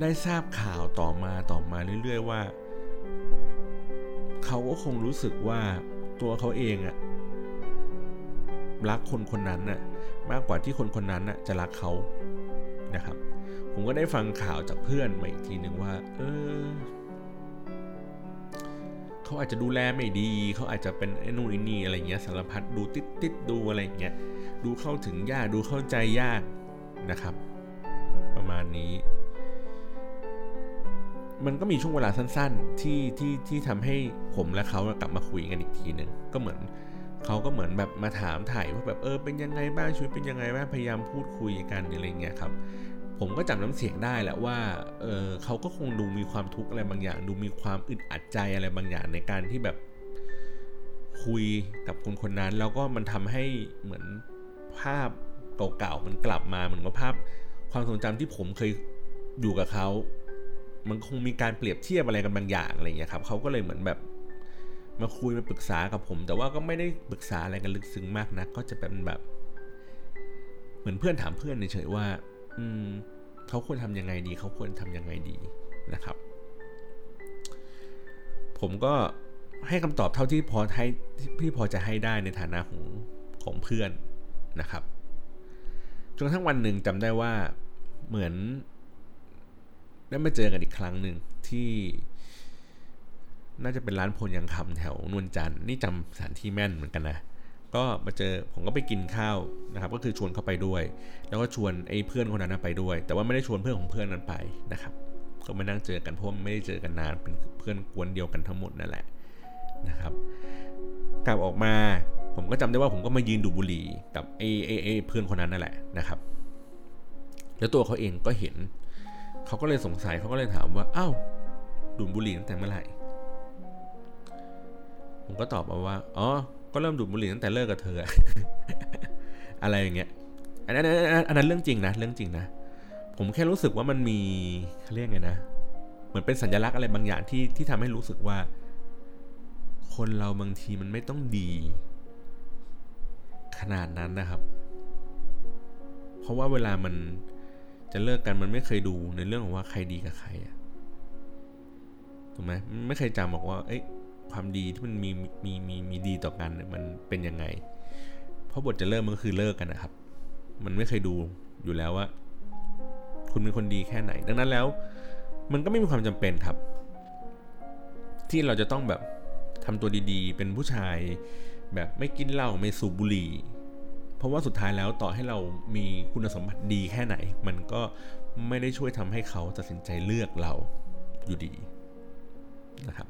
ได้ทราบข่าวต่อมาต่อมาเรื่อย ๆ ว่า เขาก็คงรู้สึกว่าตัวเขาเองอะรักคนคนนั้นน่ะมากกว่าที่คนคนนั้นน่ะจะรักเขานะครับ ผมก็ได้ฟังข่าวจากเพื่อนมาอีกทีหนึ่งว่า เออเขาอาจจะดูแลไม่ดี เขาอาจจะเป็นไอ้นู่นไอ้นี่อะไรเงี้ยสารพัดดูติดติดดูอะไรเงี้ยดูเข้าถึงยากดูเข้าใจยากนะครับ ประมาณนี้ มันก็มีช่วงเวลาสั้น ๆ ที่ที่ที่ทำให้ผมและเขากลับมาคุยกันอีกทีหนึ่งก็เหมือนเขาก็เหมือนแบบมาถามถ่ายว่าแบบเออเป็นยังไงบ้างช่วยเป็นยังไงบ้างพยายามพูดคุยกันอะไรเงี้ยครับผมก็จำน้ำเสียงได้แหละว่าเออเขาก็คงดูมีความทุกข์อะไรบางอย่าง ดูมีความอึดอัดใจอะไรบางอย่างในการที่แบบคุยกับคนคนนั้น แล้วก็มันทำให้เหมือนภาพเก่าๆมันกลับมาเหมือนกับภาพ ความทรงจำที่ผมเคยอยู่กับเขา มันคงมีการเปรียบเทียบอะไรกันบางอย่างอะไรเงี้ยครับเขาก็เลยเหมือนแบบมาคุยมาปรึกษากับผม แต่ว่าก็ไม่ได้ปรึกษาอะไรกันลึกซึ้งมากนะก็จะเป็นแบบ เหมือนเพื่อนถามเพื่อนเฉยๆว่า อืมเขาควรทำยังไงดี เขาควรทำยังไงดีนะครับ ผมก็ให้คำตอบเท่าที่พอให้พี่พอจะให้ได้ในฐานะของของเพื่อนนะครับจนกระทั่งวันหนึ่งจำได้ว่าเหมือน ได้มาเจอกันอีกครั้งหนึ่งที่ น่าจะเป็นร้านพลยังคำแถวนวลจันทร์นี่จำสถานที่แม่นเหมือนกันนะก็มาเจอผมก็ไปกินข้าวนะครับก็คือชวนเขาไปด้วย แล้วก็ชวนไอ้เพื่อนคนนั้นไปด้วย แต่ว่าไม่ได้ชวนเพื่อนของเพื่อนนั้นไปนะครับ ก็มานั่งเจอกันเพราะไม่ได้เจอกันนานเป็นเพื่อนกวนเดียวกันทั้งหมดนั่นแหละนะครับ กลับออกมาผมก็จำได้ว่าผมก็มายืนดูบุหรี่กับไอ้ไอ้เพื่อนคนนั้นนั่นแหละนะครับ แล้วตัวเขาเองก็เห็น เขาก็เลยสงสัยเขาก็เลยถามว่าอ้าวดูบุหรี่ตั้งแต่เมื่อไหร่ผมก็ตอบมาว่าอ๋อก็เริ่มดูดบุหรี่ตั้งแต่เลิกกับเธอ อะไรอย่างเงี้ยอันนั้นอันนั้นเรื่องจริงนะเรื่องจริงนะ ผมแค่รู้สึกว่ามันมีเขาเรียกไงนะเหมือนเป็นสัญลักษณ์อะไรบางอย่างที่ที่ทำให้รู้สึกว่า คนเราบางทีมันไม่ต้องดี ขนาดนั้นนะครับ เพราะว่าเวลามัน จะเลิกกันมันไม่เคยดูในเรื่องของว่าใครดีกับใครอะถูกไหมไม่เคยจำบอกว่า เอ้ยความดีที่มันมีมีมีมีดีต่อกันมันเป็นยังไง เพราะบทจะเริ่มมันก็คือเลิกกันนะครับ มันไม่เคยดูอยู่แล้วว่า คุณเป็นคนดีแค่ไหน ดังนั้นแล้ว มันก็ไม่มีความจำเป็นครับ ที่เราจะต้องแบบทำตัวดีๆ เป็นผู้ชาย แบบไม่กินเหล้าไม่สูบบุหรี่ เพราะว่าสุดท้ายแล้วต่อให้เรามีคุณสมบัติดีแค่ไหน มันก็ไม่ได้ช่วยทำให้เขาตัดสินใจเลือกเราอยู่ดีนะครับ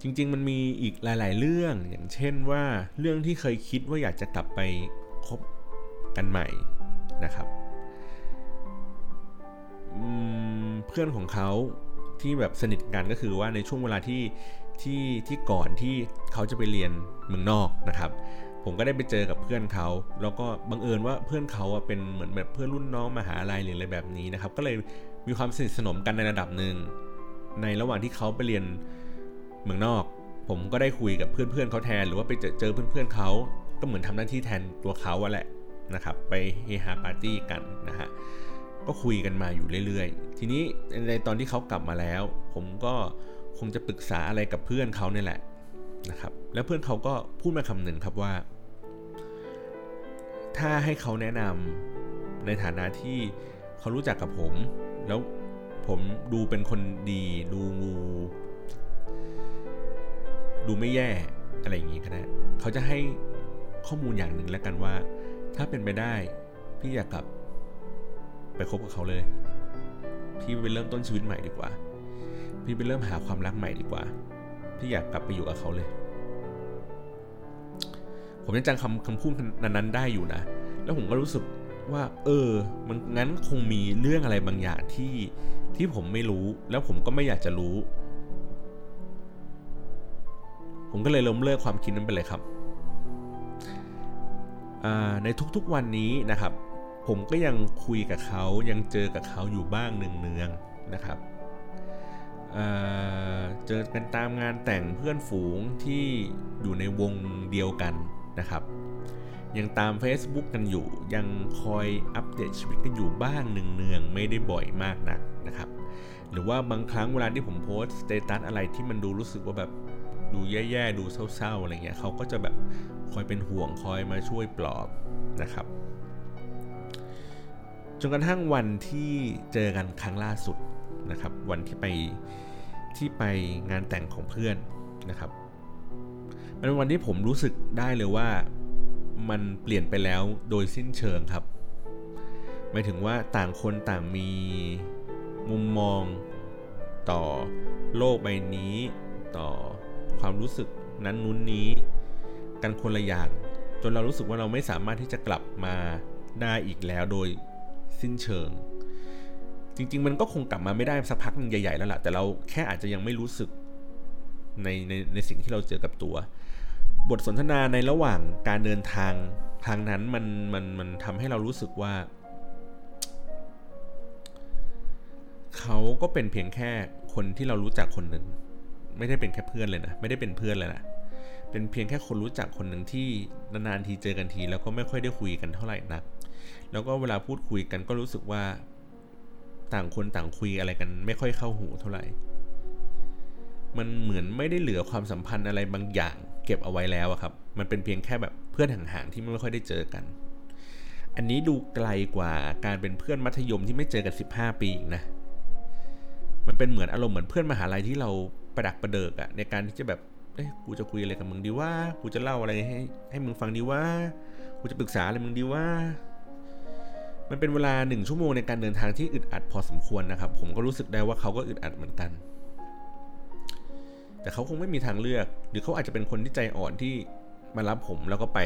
จริงๆมันมีอีกหลาย ๆ เรื่องอย่างเช่นว่าเรื่องที่เคยคิดว่าอยากจะกลับไปคบกันใหม่นะครับเพื่อนของเขาที่แบบสนิทกันก็คือว่าในช่วงเวลาที่ที่ที่ก่อนที่เขาจะไปเรียนเมืองนอกนะครับ ผมก็ได้ไปเจอกับเพื่อนเขาแล้วก็บังเอิญว่าเพื่อนเขาเป็นเหมือนแบบเพื่อนรุ่นน้องมหาลัยหรืออะไรแบบนี้นะครับ ก็เลยมีความสนิทสนมกันในระดับหนึ่งในระหว่างที่เขาไปเรียนเมืองนอก ผมก็ได้คุยกับเพื่อนๆเขาแทน หรือว่าไปเจอเจอเพื่อนๆเขาก็เหมือนทำหน้าที่แทนตัวเขาอะแหละนะครับ ไปเฮฮาปาร์ตี้กันนะฮะก็คุยกันมาอยู่เรื่อยๆ ทีนี้ในตอนที่เขากลับมาแล้ว ผมก็คงจะปรึกษาอะไรกับเพื่อนเขาเนี่ยแหละ นะครับแล้วเพื่อนเขาก็พูดมาคำหนึ่งครับว่า ถ้าให้เขาแนะนำในฐานะที่เขารู้จักกับผม แล้วผมดูเป็นคนดีดูงูดูไม่แย่อะไรอย่างงี้ก็ได้เขาจะให้ข้อมูลอย่างหนึ่งแล้วกันว่า ถ้าเป็นไปได้พี่อยากกลับไปคบกับเขาเลย พี่ไปเริ่มต้นชีวิตใหม่ดีกว่า พี่ไปเริ่มหาความรักใหม่ดีกว่า พี่อยากกลับไปอยู่กับเขาเลย ผมยังจำคำคำพูดนั้นได้อยู่นะ แล้วผมก็รู้สึกว่า เออ มันงั้นคงมีเรื่องอะไรบางอย่างที่ที่ผมไม่รู้ แล้วผมก็ไม่อยากจะรู้ ผมก็เลยล้มเลิกความคิดนั้นไปเลยครับ ในทุกๆวันนี้นะครับ ผมก็ยังคุยกับเขายังเจอกับเขาอยู่บ้างเนืองๆนะครับ เจอกันตามงานแต่งเพื่อนฝูงที่อยู่ในวงเดียวกันนะครับ ยังตาม Facebook กันอยู่ ยังคอยอัปเดตชีวิตกันอยู่บ้างเนืองๆไม่ได้บ่อยมากนักนะครับ หรือว่าบางครั้งเวลาที่ผมโพสสเตตัสอะไรที่มันดูรู้สึกว่าแบบดูแย่ๆ ดูเศร้าๆ อะไรเงี้ยเขาก็จะแบบคอยเป็นห่วงคอยมาช่วยปลอบนะครับ จนกระทั่งวันที่เจอกันครั้งล่าสุด นะครับวันที่ไปที่ไปงานแต่งของเพื่อนนะครับมันเป็นวันที่ผมรู้สึกได้เลยว่ามันเปลี่ยนไปแล้วโดยสิ้นเชิงครับหมายถึงว่าต่างคนต่างมีมุมมองต่อโลกใบนี้ ต่อความรู้สึกนั้นนู้นนี้ กันคนละอย่างจนเรารู้สึกว่าเราไม่สามารถที่จะกลับมาได้อีกแล้วโดยสิ้นเชิง จริง ๆ มันก็คงกลับมาไม่ได้สักพักนึงใหญ่ ๆ แล้วล่ะ แต่เราแค่อาจจะยังไม่รู้สึกในในในสิ่งที่เราเจอกับตัว บทสนทนาในระหว่างการเดินทางทางนั้นมันมันมันทำให้เรารู้สึกว่า เขาก็เป็นเพียงแค่คนที่เรารู้จักคนหนึ่งไม่ได้เป็นแค่เพื่อนเลยนะไม่ได้เป็นเพื่อนเลยนะเป็นเพียงแค่คนรู้จักคนหนึ่งที่นานๆทีเจอกันที แล้วก็ไม่ค่อยได้คุยกันเท่าไหร่นัก แล้วก็เวลาพูดคุยกันก็รู้สึกว่า ต่างคนต่างคุยอะไรกัน ไม่ค่อยเข้าหูเท่าไหร่ มันเหมือนไม่ได้เหลือความสัมพันธ์อะไรบางอย่าง เก็บเอาไว้แล้วครับ มันเป็นเพียงแค่แบบเพื่อนห่างๆที่ไม่ค่อยได้เจอกัน อันนี้ดูไกลกว่าการเป็นเพื่อนมัธยมที่ไม่เจอกัน 15 ปีอีกนะ มันเป็นเหมือนอารมณ์เหมือนเพื่อนมหาลัยที่เราประดักประเดิกอะในการที่จะแบบเอ้ยกูจะคุยอะไรกับมึงดีว่า กูจะเล่าอะไรให้ให้มึงฟังดีว่า กูจะปรึกษาอะไรมึงดีว่า มันเป็นเวลาหนึ่งชั่วโมงในการเดินทางที่อึดอัดพอสมควรนะครับ ผมก็รู้สึกได้ว่าเขาก็อึดอัดเหมือนกัน แต่เขาคงไม่มีทางเลือก หรือเขาอาจจะเป็นคนที่ใจอ่อนที่มารับผมแล้วก็ไป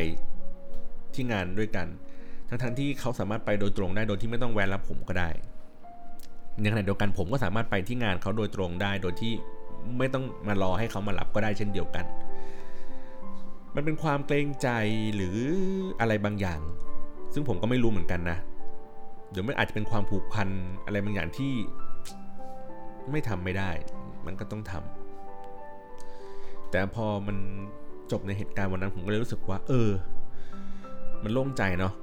ที่งานด้วยกัน ทั้งๆทที่เขาสามารถไปโดยตรงได้โดยที่ไม่ต้องแวะรับผมก็ได้ ในขณะเดียวกันผมก็สามารถไปที่งานเขาโดยตรงได้ โดยที่ไม่ต้องมารอให้เขามารับก็ได้เช่นเดียวกัน มันเป็นความเกรงใจหรืออะไรบางอย่าง ซึ่งผมก็ไม่รู้เหมือนกันนะ เดี๋ยวมันอาจจะเป็นความผูกพันอะไรบางอย่างที่ไม่ทำไม่ได้ มันก็ต้องทำแต่พอมันจบในเหตุการณ์วันนั้นผมก็เลยรู้สึกว่า เออ มันโล่งใจเนาะ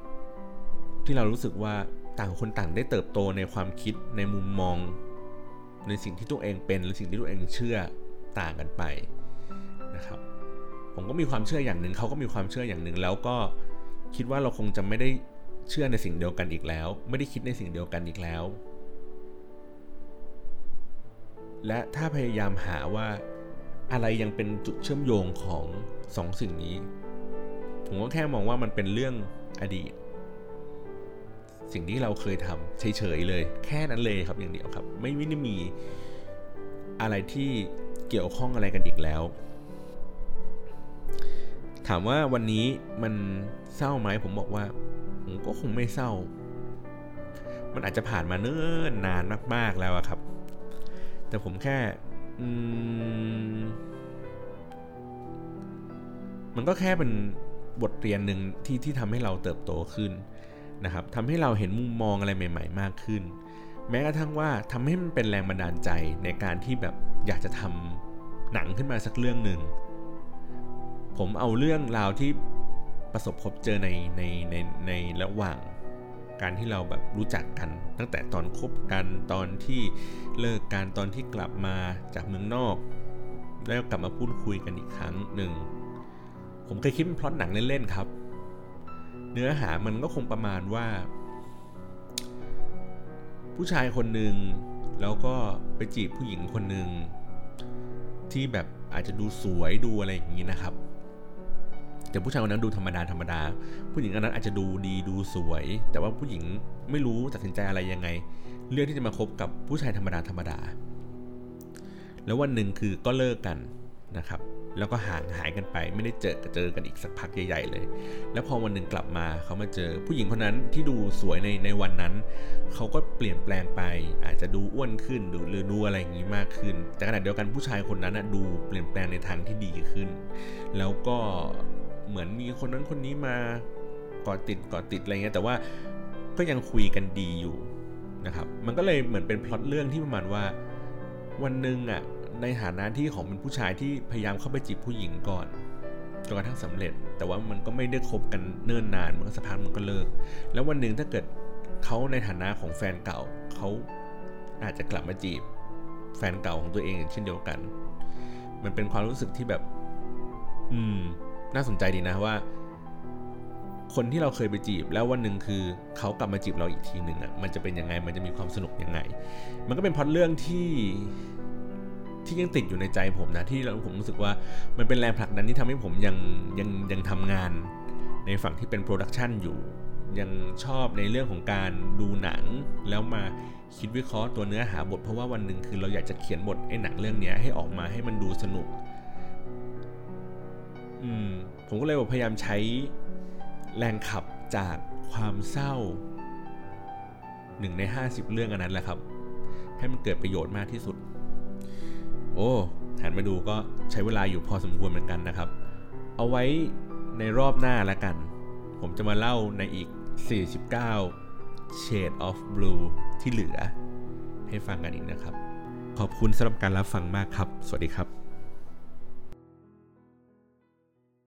ที่เรารู้สึกว่าต่างคนต่างได้เติบโตในความคิดในมุมมอง ในสิ่งที่ตัวเองเป็นหรือสิ่งที่ตัวเองเชื่อต่างกันไปนะครับ ผมก็มีความเชื่ออย่างหนึ่งเขาก็มีความเชื่ออย่างหนึ่งแล้วก็คิดว่าเราคงจะไม่ได้ เชื่อในสิ่งเดียวกันอีกแล้ว ไม่ได้คิดในสิ่งเดียวกันอีกแล้ว และถ้าพยายามหาว่าอะไรยังเป็นจุดเชื่อมโยงของสองสิ่งนี้ ผมก็แค่มองว่ามันเป็นเรื่องอดีต สิ่งที่เราเคยทำเฉยๆเลย แค่นั้นเลยครับอย่างเดียวครับ ไม่ไม่ได้มีอะไรที่เกี่ยวข้องอะไรกันอีกแล้ว ถามว่าวันนี้มันเศร้าไหมผมบอกว่า ผมก็คงไม่เศร้า มันอาจจะผ่านมาเนิ่นนานมาก ๆแล้วครับ แต่ผมแค่มันก็แค่เป็นบทเรียนหนึ่งที่ที่ทำให้เราเติบโตขึ้นนะครับทำให้เราเห็นมุมมองอะไรใหม่ ๆ มากขึ้น แม้กระทั่งว่าทำให้มันเป็นแรงบันดาลใจในการที่แบบอยากจะทำหนังขึ้นมาสักเรื่องหนึ่ง ผมเอาเรื่องราวที่ ประสบพบเจอในในในในระหว่างการที่เราแบบรู้จักกัน ตั้งแต่ตอนคบกันตอนที่เลิกกันตอนที่กลับมาจากเมืองนอก แล้วกลับมาพูดคุยกันอีกครั้งหนึ่ง ผมเคยคิดเป็นพล็อตหนังเล่นๆครับ เนื้อหามันก็คงประมาณว่า ผู้ชายคนหนึ่งแล้วก็ไปจีบผู้หญิงคนหนึ่งที่แบบอาจจะดูสวยดูอะไรอย่างนี้นะครับ แต่ผู้ชายคนนั้นดูธรรมดาธรรมดา ผู้หญิงคนนั้นอาจจะดูดีดูสวย แต่ว่าผู้หญิงไม่รู้ตัดสินใจอะไรยังไงเรื่องที่จะมาคบกับผู้ชายธรรมดาธรรมดา แล้ววันหนึ่งคือก็เลิกกันนะครับ แล้วก็ห่างหายกันไป ไม่ได้เจอเจอกันอีกสักพักใหญ่ๆเลย แล้วพอวันหนึ่งกลับมาเขามาเจอ ผู้หญิงคนนั้นที่ดูสวยในในวันนั้น เขาก็เปลี่ยนแปลงไป อาจจะดูอ้วนขึ้นดูหรือดูอะไรอย่างนี้มากขึ้น แต่ขณะเดียวกันผู้ชายคนนั้นดูเปลี่ยนแปลงในทางที่ดีขึ้น แล้วก็เเหมือนมีคนนั้นคนนี้มากอติดกอติดอะไรเงี้ยแต่ว่าก็ยังคุยกันดีอยู่นะครับ มันก็เลยเหมือนเป็นพล็อตเรื่องที่ประมาณว่าวันหนึ่งอะในฐานะที่ของเป็นผู้ชายที่พยายามเข้าไปจีบผู้หญิงก่อนจนกระทั่งสำเร็จ แต่ว่ามันก็ไม่ได้คบกันเนิ่นนานมันก็สักพักมันก็เลิก แล้ววันหนึ่งถ้าเกิดเขาในฐานะของแฟนเก่าเขาอาจจะกลับมาจีบแฟนเก่าของตัวเองเช่นเดียวกัน มันเป็นความรู้สึกที่แบบ อืม น่าสนใจดีนะว่า คนที่เราเคยไปจีบ แล้ววันหนึ่งคือเขากลับมาจีบเราอีกทีหนึ่งอะมันจะเป็นยังไงมันจะมีความสนุกยังไง มันก็เป็นพอดเรื่องที่ที่ยังติดอยู่ในใจผมนะที่เราผมรู้สึกว่ามันเป็นแรงผลักดันที่ทำให้ผมยังยังยังทำงานในฝั่งที่เป็นโปรดักชันอยู่ ยังชอบในเรื่องของการดูหนัง แล้วมาคิดวิเคราะห์ตัวเนื้อหาบทเพราะว่าวันหนึ่งคือเราอยากจะเขียนบทไอ้หนังเรื่องนี้ให้ออกมาให้มันดูสนุก อืมผมก็เลยพยายามใช้แรงขับจากความเศร้าหนึ่งใน 50 เรื่องอันนั้นแหละครับ ให้มันเกิดประโยชน์มากที่สุด โอ้หันมาดูก็ใช้เวลาอยู่พอสมควรเหมือนกันนะครับ เอาไว้ในรอบหน้าแล้วกัน ผมจะมาเล่าในอีก 49 Shade of Blue ที่เหลือ ให้ฟังกันอีกนะครับ ขอบคุณสำหรับการรับฟังมากครับ สวัสดีครับ